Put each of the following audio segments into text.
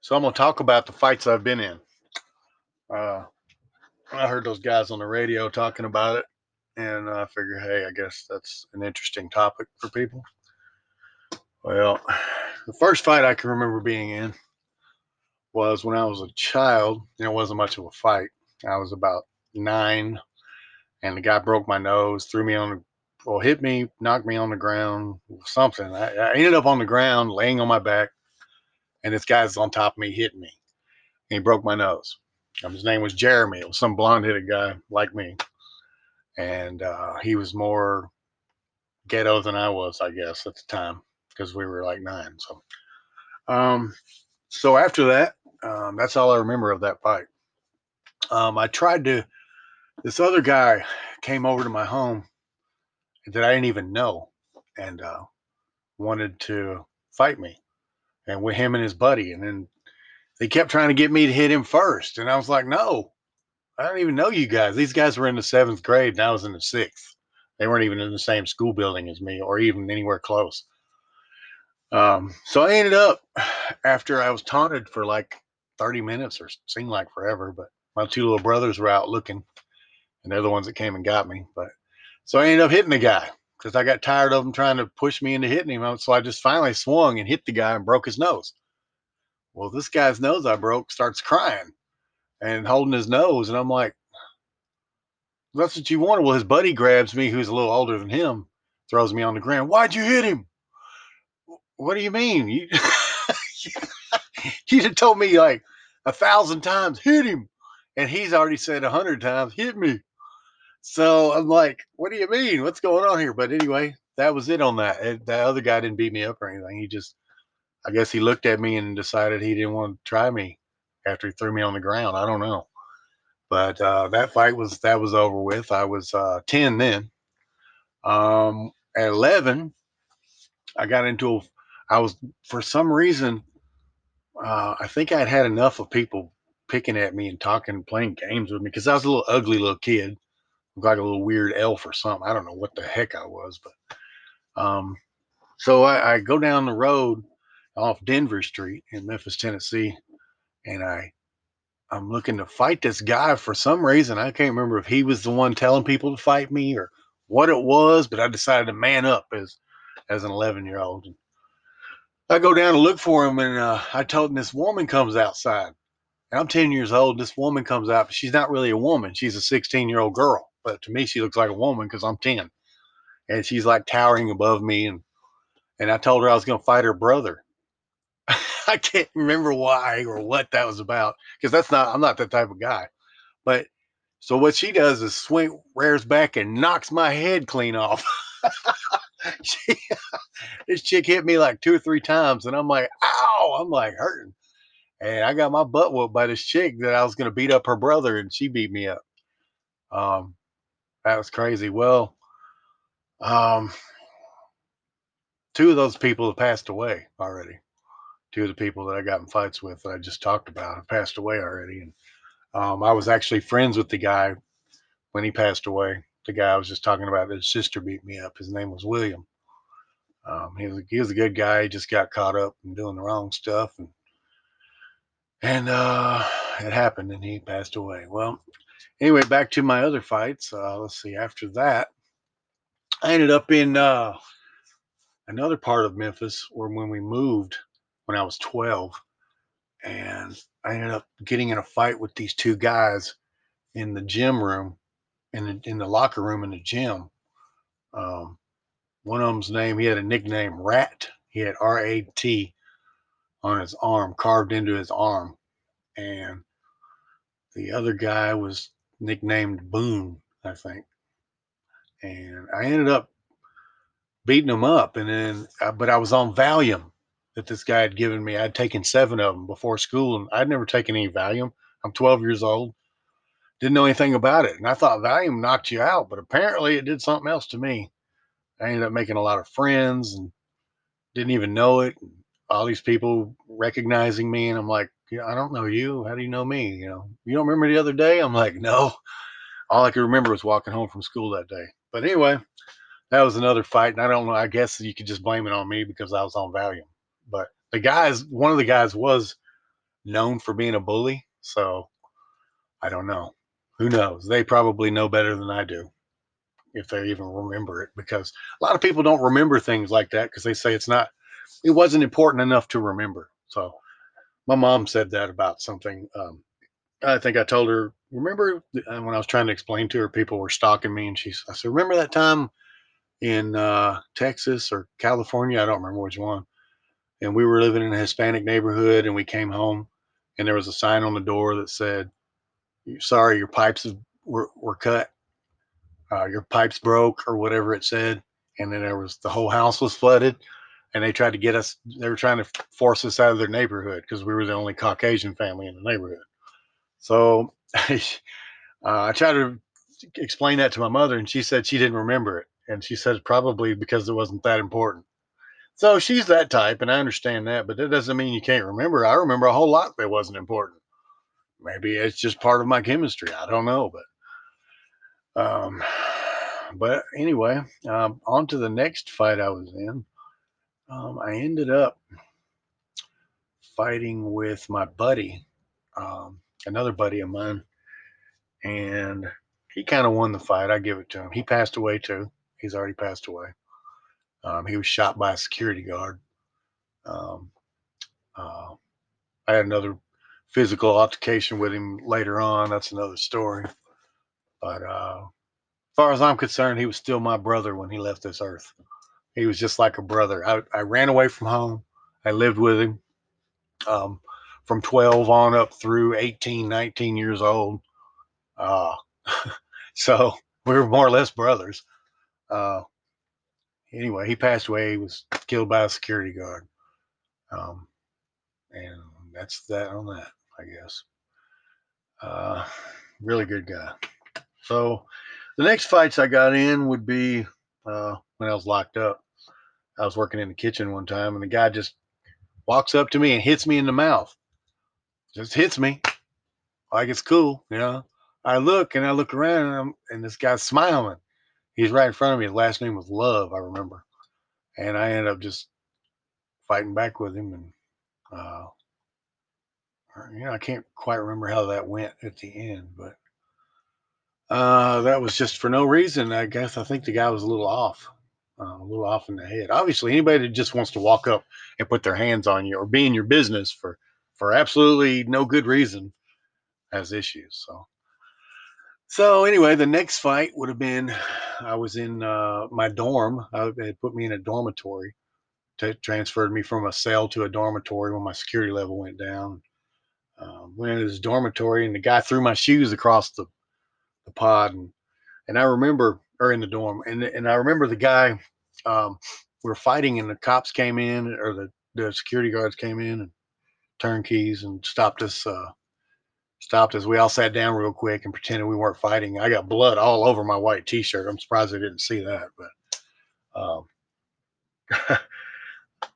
So I'm gonna talk about the fights I've been in. Uh, I heard those guys on the radio talking about it, and I figured, hey, I guess that's an interesting topic for people. Well, the first fight I can remember being in was when I was a child. And it wasn't much of a fight. I was about nine, and the guy broke my nose, threw me on the well, hit me, knocked me on the ground, something. I, I ended up on the ground, laying on my back, and this guy's on top of me, hitting me. And he broke my nose. Um, his name was Jeremy. It was some blonde-headed guy like me, and uh, he was more ghetto than I was, I guess, at the time because we were like nine. So, um, so after that, um, that's all I remember of that fight. Um, I tried to. This other guy came over to my home that I didn't even know, and uh, wanted to fight me, and with him and his buddy, and then they kept trying to get me to hit him first, and I was like, no, I don't even know you guys. These guys were in the seventh grade, and I was in the sixth. They weren't even in the same school building as me, or even anywhere close. Um, so I ended up after I was taunted for like 30 minutes, or seemed like forever, but my two little brothers were out looking, and they're the ones that came and got me. But so I ended up hitting the guy because I got tired of him trying to push me into hitting him. So I just finally swung and hit the guy and broke his nose. Well, this guy's nose I broke starts crying and holding his nose. And I'm like, that's what you wanted. Well, his buddy grabs me, who's a little older than him, throws me on the ground. Why'd you hit him? What do you mean? You, you'd have told me like a thousand times, hit him. And he's already said a hundred times, hit me. So I'm like, what do you mean? What's going on here? But anyway, that was it on that. It, that other guy didn't beat me up or anything. He just, I guess he looked at me and decided he didn't want to try me after he threw me on the ground. I don't know. But uh, that fight was that was over with. I was uh, 10 then. Um, at 11, I got into a, I was for some reason, uh, I think I'd had enough of people picking at me and talking, playing games with me because I was a little ugly little kid like a little weird elf or something. I don't know what the heck I was, but um, so I, I go down the road off Denver Street in Memphis, Tennessee, and I I'm looking to fight this guy for some reason. I can't remember if he was the one telling people to fight me or what it was, but I decided to man up as as an 11 year old. I go down to look for him, and uh, I told him this woman comes outside. And I'm 10 years old. This woman comes out, but she's not really a woman. She's a 16 year old girl but to me she looks like a woman because I'm 10. And she's like towering above me and and I told her I was going to fight her brother. I can't remember why or what that was about because that's not I'm not that type of guy. But so what she does is swing rears back and knocks my head clean off. she, this chick hit me like two or three times and I'm like, ow, I'm like hurting. And I got my butt whooped by this chick that I was going to beat up her brother and she beat me up. Um, that was crazy. Well, um, two of those people have passed away already. Two of the people that I got in fights with that I just talked about have passed away already. And um, I was actually friends with the guy when he passed away. The guy I was just talking about, his sister beat me up. His name was William. Um, he was he was a good guy. He just got caught up in doing the wrong stuff, and and uh, it happened, and he passed away. Well, anyway, back to my other fights. Uh, let's see. After that, I ended up in uh, another part of Memphis where when we moved when I was 12, and I ended up getting in a fight with these two guys in the gym room, in the, in the locker room in the gym. Um, one of them's name, he had a nickname Rat. He had R A T on his arm, carved into his arm. And the other guy was nicknamed Boone, I think. And I ended up beating him up. And then, uh, but I was on Valium that this guy had given me. I'd taken seven of them before school, and I'd never taken any Valium. I'm 12 years old, didn't know anything about it. And I thought Valium knocked you out, but apparently it did something else to me. I ended up making a lot of friends and didn't even know it. All these people recognizing me, and I'm like, yeah, I don't know you. How do you know me? You know, you don't remember the other day? I'm like, no. All I can remember was walking home from school that day. But anyway, that was another fight. And I don't know. I guess you could just blame it on me because I was on Valium. But the guys, one of the guys was known for being a bully. So I don't know. Who knows? They probably know better than I do if they even remember it because a lot of people don't remember things like that because they say it's not it wasn't important enough to remember so my mom said that about something um, i think i told her remember uh, when i was trying to explain to her people were stalking me and she i said remember that time in uh, texas or california? I don't remember which one. And we were living in a hispanic neighborhood and we came home and there was a sign on the door that said sorry your pipes were, were cut. Uh, your pipes broke or whatever it said. And then there was the whole house was flooded and they tried to get us, they were trying to force us out of their neighborhood because we were the only Caucasian family in the neighborhood. So uh, I tried to explain that to my mother and she said she didn't remember it. And she said probably because it wasn't that important. So she's that type, and I understand that, but that doesn't mean you can't remember. I remember a whole lot that wasn't important. Maybe it's just part of my chemistry. I don't know, but um, but anyway, um, on to the next fight I was in. Um, I ended up fighting with my buddy, um, another buddy of mine, and he kind of won the fight. I give it to him. He passed away too. He's already passed away. Um, he was shot by a security guard. Um, uh, I had another physical altercation with him later on. That's another story. But uh, as far as I'm concerned, he was still my brother when he left this earth. He was just like a brother. I, I ran away from home. I lived with him um, from 12 on up through 18, 19 years old. Uh, so we were more or less brothers. Uh, anyway, he passed away. He was killed by a security guard. Um, and that's that on that, I guess. Uh, really good guy. So the next fights I got in would be uh, when I was locked up. I was working in the kitchen one time, and the guy just walks up to me and hits me in the mouth. Just hits me like it's cool, you know. I look and I look around, and, I'm, and this guy's smiling. He's right in front of me. His last name was Love, I remember. And I ended up just fighting back with him, and uh, you know, I can't quite remember how that went at the end, but uh, that was just for no reason. I guess I think the guy was a little off, uh, a little off in the head. Obviously, anybody that just wants to walk up and put their hands on you or be in your business for for absolutely no good reason has issues. So, so anyway, the next fight would have been I was in uh, my dorm. I, they put me in a dormitory. T- transferred me from a cell to a dormitory when my security level went down. Um, went into this dormitory, and the guy threw my shoes across the the pod and and I remember or in the dorm and and I remember the guy um, we were fighting and the cops came in or the the security guards came in and turnkeys and stopped us uh, stopped us. We all sat down real quick and pretended we weren't fighting. I got blood all over my white t-shirt. I'm surprised they didn't see that but um,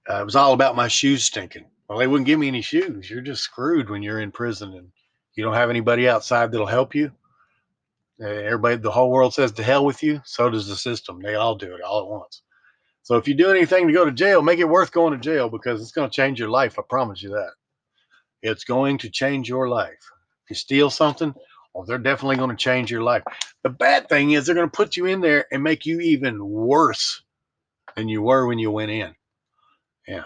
it was all about my shoes stinking. Well they wouldn't give me any shoes. You're just screwed when you're in prison and you don't have anybody outside that'll help you Everybody, the whole world says to hell with you. So does the system. They all do it all at once. So if you do anything to go to jail, make it worth going to jail because it's going to change your life. I promise you that. It's going to change your life. If you steal something, well, they're definitely going to change your life. The bad thing is they're going to put you in there and make you even worse than you were when you went in. Yeah,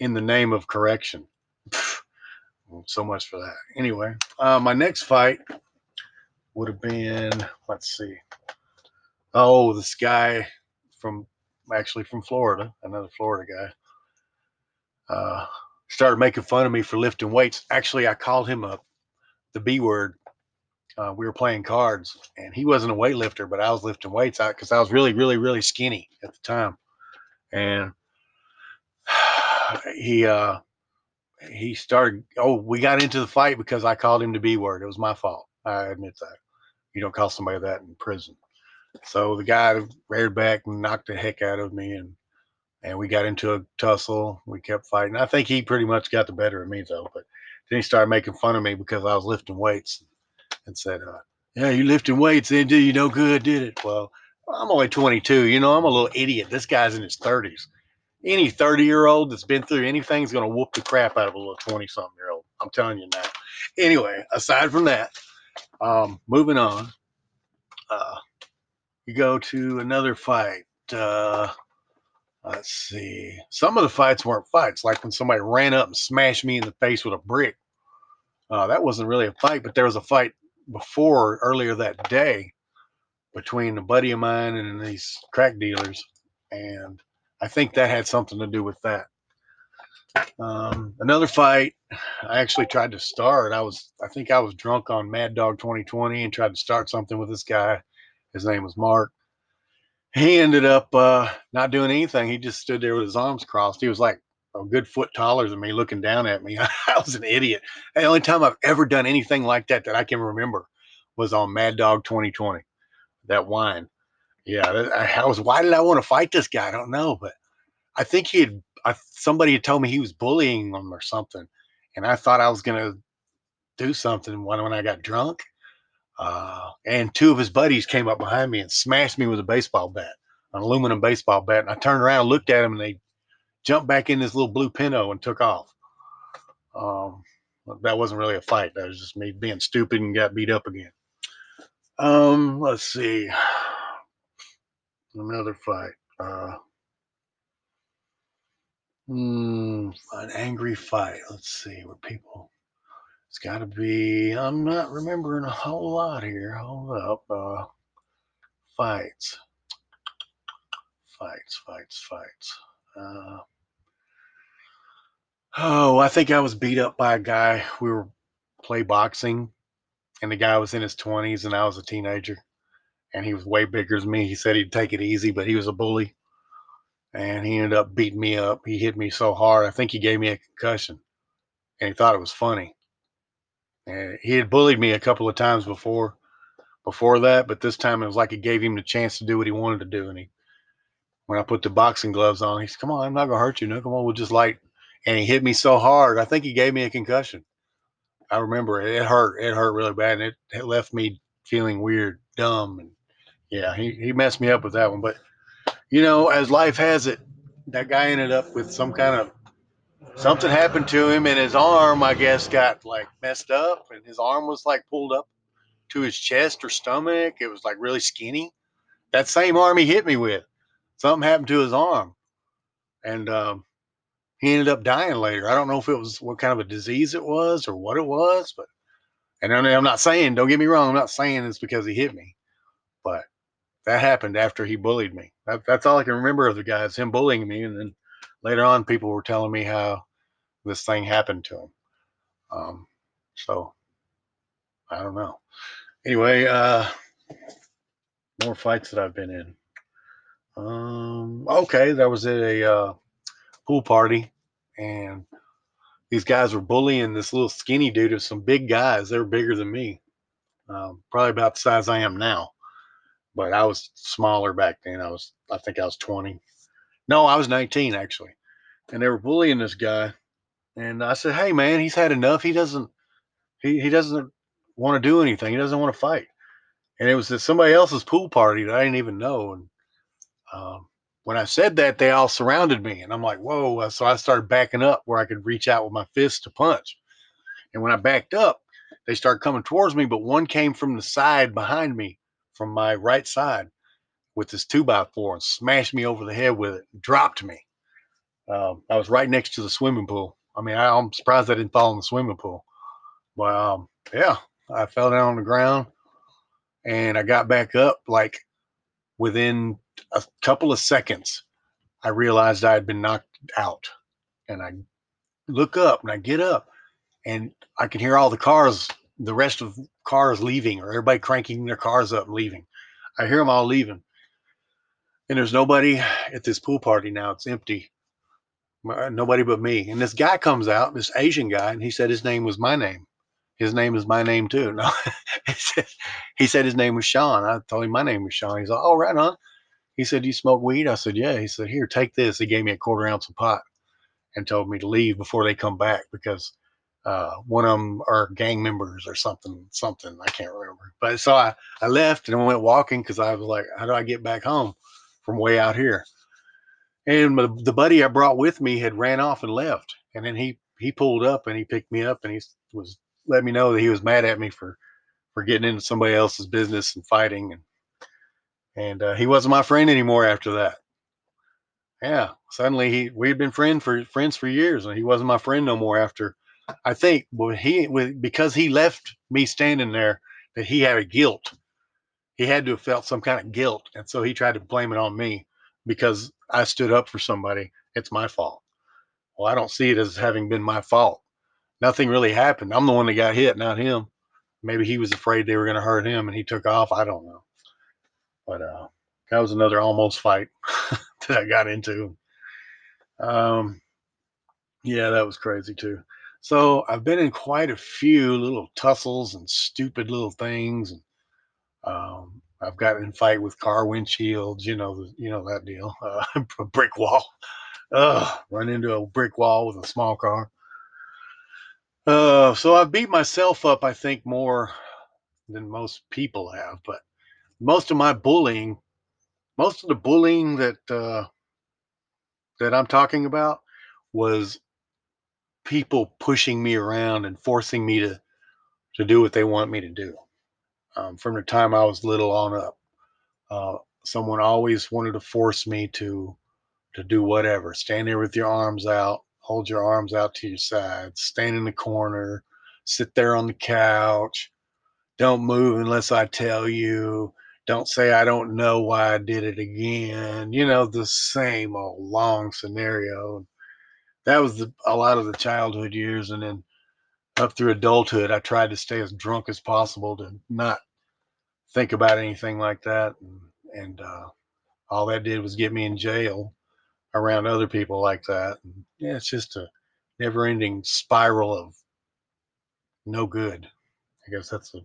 in the name of correction. so much for that. Anyway, uh, my next fight would have been, let's see. Oh, this guy from actually from Florida, another Florida guy, uh, started making fun of me for lifting weights. Actually, I called him up the B word. Uh, we were playing cards, and he wasn't a weightlifter, but I was lifting weights out because I was really, really, really skinny at the time. And he uh, he started. Oh, we got into the fight because I called him the B word. It was my fault. I admit that. You don't call somebody that in prison. So the guy reared back and knocked the heck out of me, and and we got into a tussle. We kept fighting. I think he pretty much got the better of me though. But then he started making fun of me because I was lifting weights, and said, uh, "Yeah, you lifting weights, didn't do you no good, did it?" Well, I'm only 22. You know, I'm a little idiot. This guy's in his 30s. Any 30 year old that's been through anything is going to whoop the crap out of a little 20 something year old. I'm telling you now. Anyway, aside from that, um, moving on. Uh, you go to another fight. Uh, let's see. Some of the fights weren't fights, like when somebody ran up and smashed me in the face with a brick. Uh, that wasn't really a fight, but there was a fight before earlier that day between a buddy of mine and these crack dealers, and I think that had something to do with that. Um, another fight, I actually tried to start. I was, I think I was drunk on Mad Dog 2020 and tried to start something with this guy. His name was Mark. He ended up uh, not doing anything. He just stood there with his arms crossed. He was like a good foot taller than me, looking down at me. I was an idiot. The only time I've ever done anything like that that I can remember was on Mad Dog 2020. That wine. Yeah, I was. Why did I want to fight this guy? I don't know, but I think he had. I, somebody had told me he was bullying them or something, and I thought I was gonna do something when when I got drunk. Uh, and two of his buddies came up behind me and smashed me with a baseball bat, an aluminum baseball bat. And I turned around, looked at him, and they jumped back in this little blue pinto and took off. Um, that wasn't really a fight. That was just me being stupid and got beat up again. Um, let's see. Another fight. Uh, mm, an angry fight. Let's see where people. It's got to be. I'm not remembering a whole lot here. Hold up. Uh, fights. Fights. Fights. Fights. Uh, oh, I think I was beat up by a guy. We were play boxing, and the guy was in his 20s, and I was a teenager, and he was way bigger than me. He said he'd take it easy, but he was a bully, and he ended up beating me up. He hit me so hard, I think he gave me a concussion, and he thought it was funny. And he had bullied me a couple of times before, before that, but this time it was like it gave him the chance to do what he wanted to do, and he when I put the boxing gloves on, he said, Come on, I'm not gonna hurt you. No, come on, we'll just light and he hit me so hard. I think he gave me a concussion. I remember it. It hurt. It hurt really bad, and it, it left me feeling weird, dumb, and yeah, he he messed me up with that one. But you know, as life has it, that guy ended up with some kind of something happened to him, and his arm, I guess, got like messed up, and his arm was like pulled up to his chest or stomach. It was like really skinny. That same arm he hit me with, something happened to his arm, and um, he ended up dying later. I don't know if it was what kind of a disease it was or what it was, but and I'm not saying, don't get me wrong, I'm not saying it's because he hit me, that happened after he bullied me. That, that's all I can remember of the guy is him bullying me, and then later on, people were telling me how this thing happened to him. Um, so I don't know. Anyway, uh, more fights that I've been in. Um, okay, that was at a uh, pool party, and these guys were bullying this little skinny dude of some big guys. They were bigger than me, um, probably about the size I am now. But I was smaller back then. I was, I think I was 20. No, I was 19 actually. And they were bullying this guy. And I said, Hey man, he's had enough. He doesn't, he, he doesn't want to do anything. He doesn't want to fight. And it was at somebody else's pool party that I didn't even know. And um, when I said that, they all surrounded me, and I'm like, "Whoa!" So I started backing up where I could reach out with my fist to punch. And when I backed up, they started coming towards me, but one came from the side behind me, from my right side, with this two by four, and smashed me over the head with it, dropped me. Um, I was right next to the swimming pool. I mean, I, am surprised I didn't fall in the swimming pool. But um, yeah, I fell down on the ground, and I got back up like within a couple of seconds, I realized I had been knocked out. And I look up and I get up and I can hear all the cars, the rest of cars leaving or everybody cranking their cars up and leaving. I hear them all leaving. And there's nobody at this pool party now. It's empty. Uh, nobody but me. And this guy comes out, this Asian guy, and he said his name was my name. His name is my name too. No, he, said, his name was Sean. I told him my name was Sean. He's like, oh, right on. He said, You smoke weed? I said, Yeah. He said, Here, take this. He gave me a quarter ounce of pot and told me to leave before they come back because uh, one of them are gang members or something, something. I can't remember. But so I, I left and went walking because I was like, How do I get back home from way out here? And the buddy I brought with me had ran off and left. And then he he pulled up and he picked me up and he was let me know that he was mad at me for for getting into somebody else's business and fighting and and uh, he wasn't my friend anymore after that. Yeah, suddenly he we had been friend for friends for years and he wasn't my friend no more after. I think well he with because he left me standing there that he had a guilt. He had to have felt some kind of guilt, and so he tried to blame it on me because I stood up for somebody. It's my fault. Well, I don't see it as having been my fault. Nothing really happened. I'm the one that got hit, not him. Maybe he was afraid they were going to hurt him and he took off. I don't know. But uh, that was another almost fight that I got into. Um, yeah, that was crazy too. So I've been in quite a few little tussles and stupid little things, and um, I've gotten in fight with car windshields. You know, you know that deal. Uh, a brick wall. Run into a brick wall with a small car. Uh, so I beat myself up, I think, more than most people have. But most of my bullying, most of the bullying that uh, that I'm talking about, was people pushing me around and forcing me to to do what they want me to do. Um, from the time I was little on up, uh, someone always wanted to force me to to do whatever. Stand there with your arms out, hold your arms out to your sides, stand in the corner, sit there on the couch, don't move unless I tell you. Don't say I don't know why I did it again. You know, the same old long scenario. That was the, a lot of the childhood years. And then up through adulthood, I tried to stay as drunk as possible to not think about anything like that. And, and uh, all that did was get me in jail around other people like that. And yeah, it's just a never ending spiral of no good. I guess that's the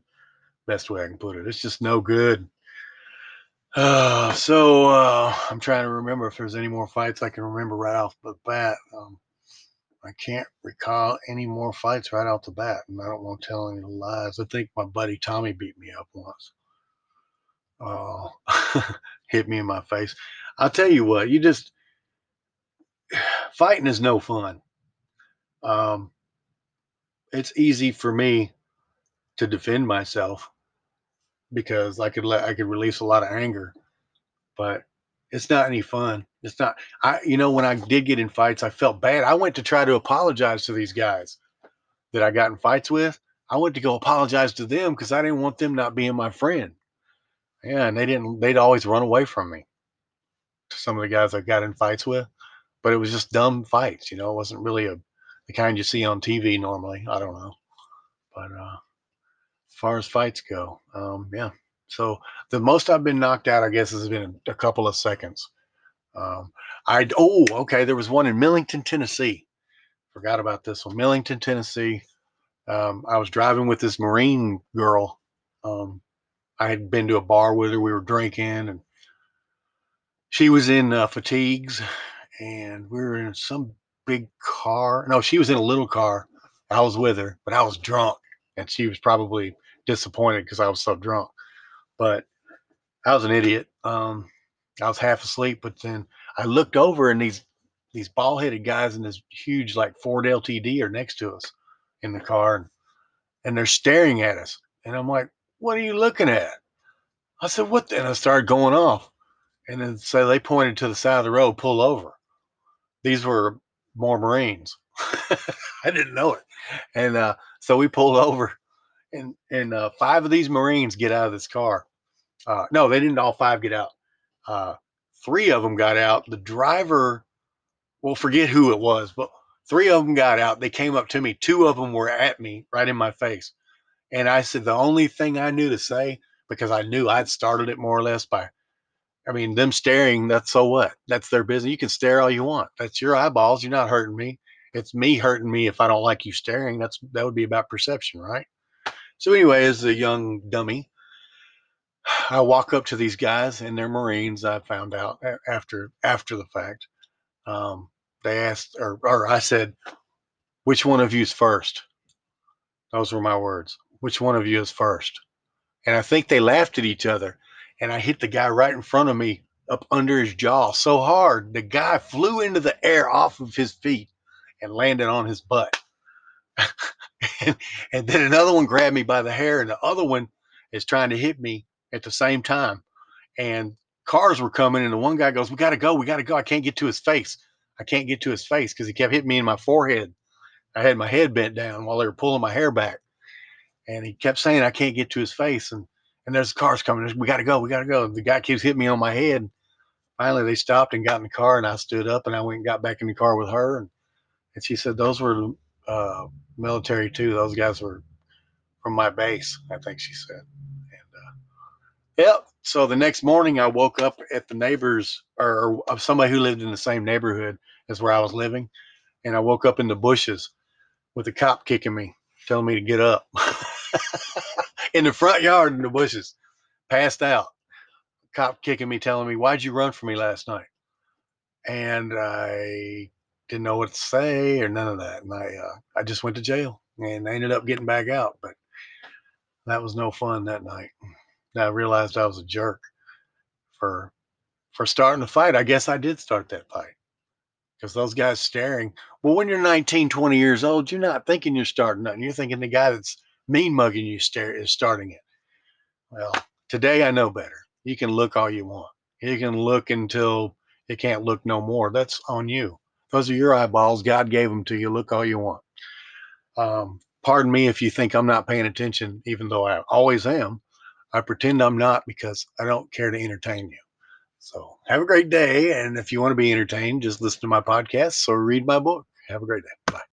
best way I can put it. It's just no good. Uh, so uh, I'm trying to remember if there's any more fights I can remember right off the bat. Um, I can't recall any more fights right off the bat, and I don't want to tell any lies. I think my buddy Tommy beat me up once. Oh, hit me in my face. I'll tell you what, you just fighting is no fun. Um, it's easy for me to defend myself because I could let I could release a lot of anger, but it's not any fun. It's not. I you know when I did get in fights, I felt bad. I went to try to apologize to these guys that I got in fights with. I went to go apologize to them because I didn't want them not being my friend. Yeah, and they didn't. They'd always run away from me. Some of the guys I got in fights with but it was just dumb fights. You know, it wasn't really a the kind you see on TV normally. I don't know, but uh, as far as fights go, um, yeah. So the most I've been knocked out, I guess, has been a couple of seconds. Um, I oh okay, there was one in Millington, Tennessee. Forgot about this one. Millington, Tennessee. Um, I was driving with this Marine girl. Um, I had been to a bar with her. We were drinking, and she was in uh, fatigues and we were in some big car. No, she was in a little car. I was with her, but I was drunk, and she was probably disappointed because I was so drunk. But I was an idiot. Um, I was half asleep, but then I looked over, and these these bald headed guys in this huge like Ford LTD are next to us in the car, and, and they're staring at us. And I'm like, "What are you looking at?" I said, "What?" And I started going off, and then so they pointed to the side of the road, pull over these were more Marines. I didn't know it. And uh, so we pulled over, and and uh, five of these Marines get out of this car. Uh, no, they didn't all five get out. Uh, three of them got out. The driver, well, forget who it was, but three of them got out. They came up to me. Two of them were at me right in my face. And I said, the only thing I knew to say, because I knew I'd started it more or less by I mean, them staring, that's so what? That's their business. You can stare all you want. That's your eyeballs. You're not hurting me. It's me hurting me if I don't like you staring. That's that would be about perception, right? So anyway, as a young dummy, I walk up to these guys and they're Marines. I found out after after the fact. Um, they asked, or or I said, "Which one of you is first? Those were my words. Which one of you is first? And I think they laughed at each other and I hit the guy right in front of me up under his jaw so hard the guy flew into the air off of his feet and landed on his butt. and, and then another one grabbed me by the hair, and the other one is trying to hit me at the same time. And cars were coming, and the one guy goes, "We got to go, we got to go." I can't get to his face. I can't get to his face because he kept hitting me in my forehead. I had my head bent down while they were pulling my hair back, and he kept saying, "I can't get to his face." And and there's cars coming. We got to go. We got to go. The guy keeps hitting me on my head. Finally, they stopped and got in the car, and I stood up and I went and got back in the car with her. And, and she said, Those were uh, military too. Those guys were from my base, I think she said. Yep. So the next morning, I woke up at the neighbors or, or somebody who lived in the same neighborhood as where I was living. And I woke up in the bushes with a cop kicking me, telling me to get up. in the front yard in the bushes, passed out. Cop kicking me, telling me, "Why'd you run for me last night?" And I didn't know what to say or none of that, and I uh, I just went to jail and I ended up getting back out. But that was no fun that night. I realized I was a jerk for for starting the fight. I guess I did start that fight because those guys staring. Well, when you're 19, 20 years old, you're not thinking you're starting nothing. You're thinking the guy that's mean mugging you stare, is starting it. Well, today I know better. You can look all you want. You can look until you can't look no more. That's on you. Those are your eyeballs. God gave them to you. Look all you want. Um, pardon me if you think I'm not paying attention, even though I always am. I pretend I'm not because I don't care to entertain you. So have a great day. And if you want to be entertained, just listen to my podcast or read my book. Have a great day. Bye.